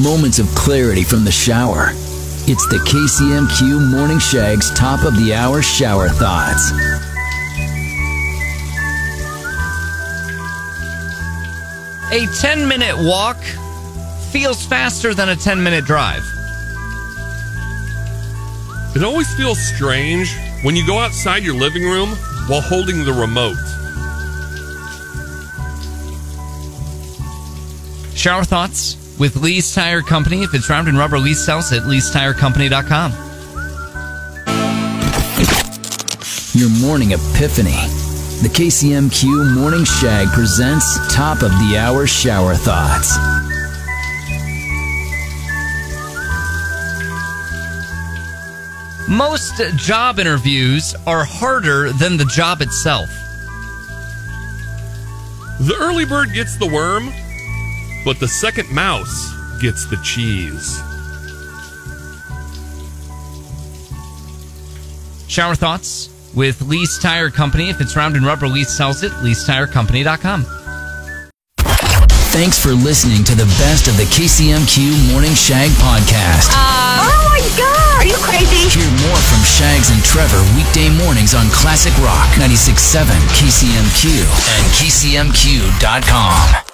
Moments of clarity from the shower. It's the KCMQ Morning Shag's top of the hour shower thoughts. A 10 minute walk feels faster than a 10 minute drive. It always feels strange when you go outside your living room while holding the remote. Shower thoughts with Lee's Tire Company. If it's round and rubber, Lee sells it. Lee'sTireCompany.com. Your morning epiphany. The KCMQ Morning Shag presents top of the hour shower thoughts. Most job interviews are harder than the job itself. The early bird gets the worm, but the second mouse gets the cheese. Shower thoughts with Lee's Tire Company. If it's round and rubber, Lee sells it. Lee'sTireCompany.com. Thanks for listening to the best of the KCMQ Morning Shag podcast. Uh, oh my god! Are you crazy? Hear more from Shags and Trevor weekday mornings on Classic Rock 96.7 KCMQ and KCMQ.com.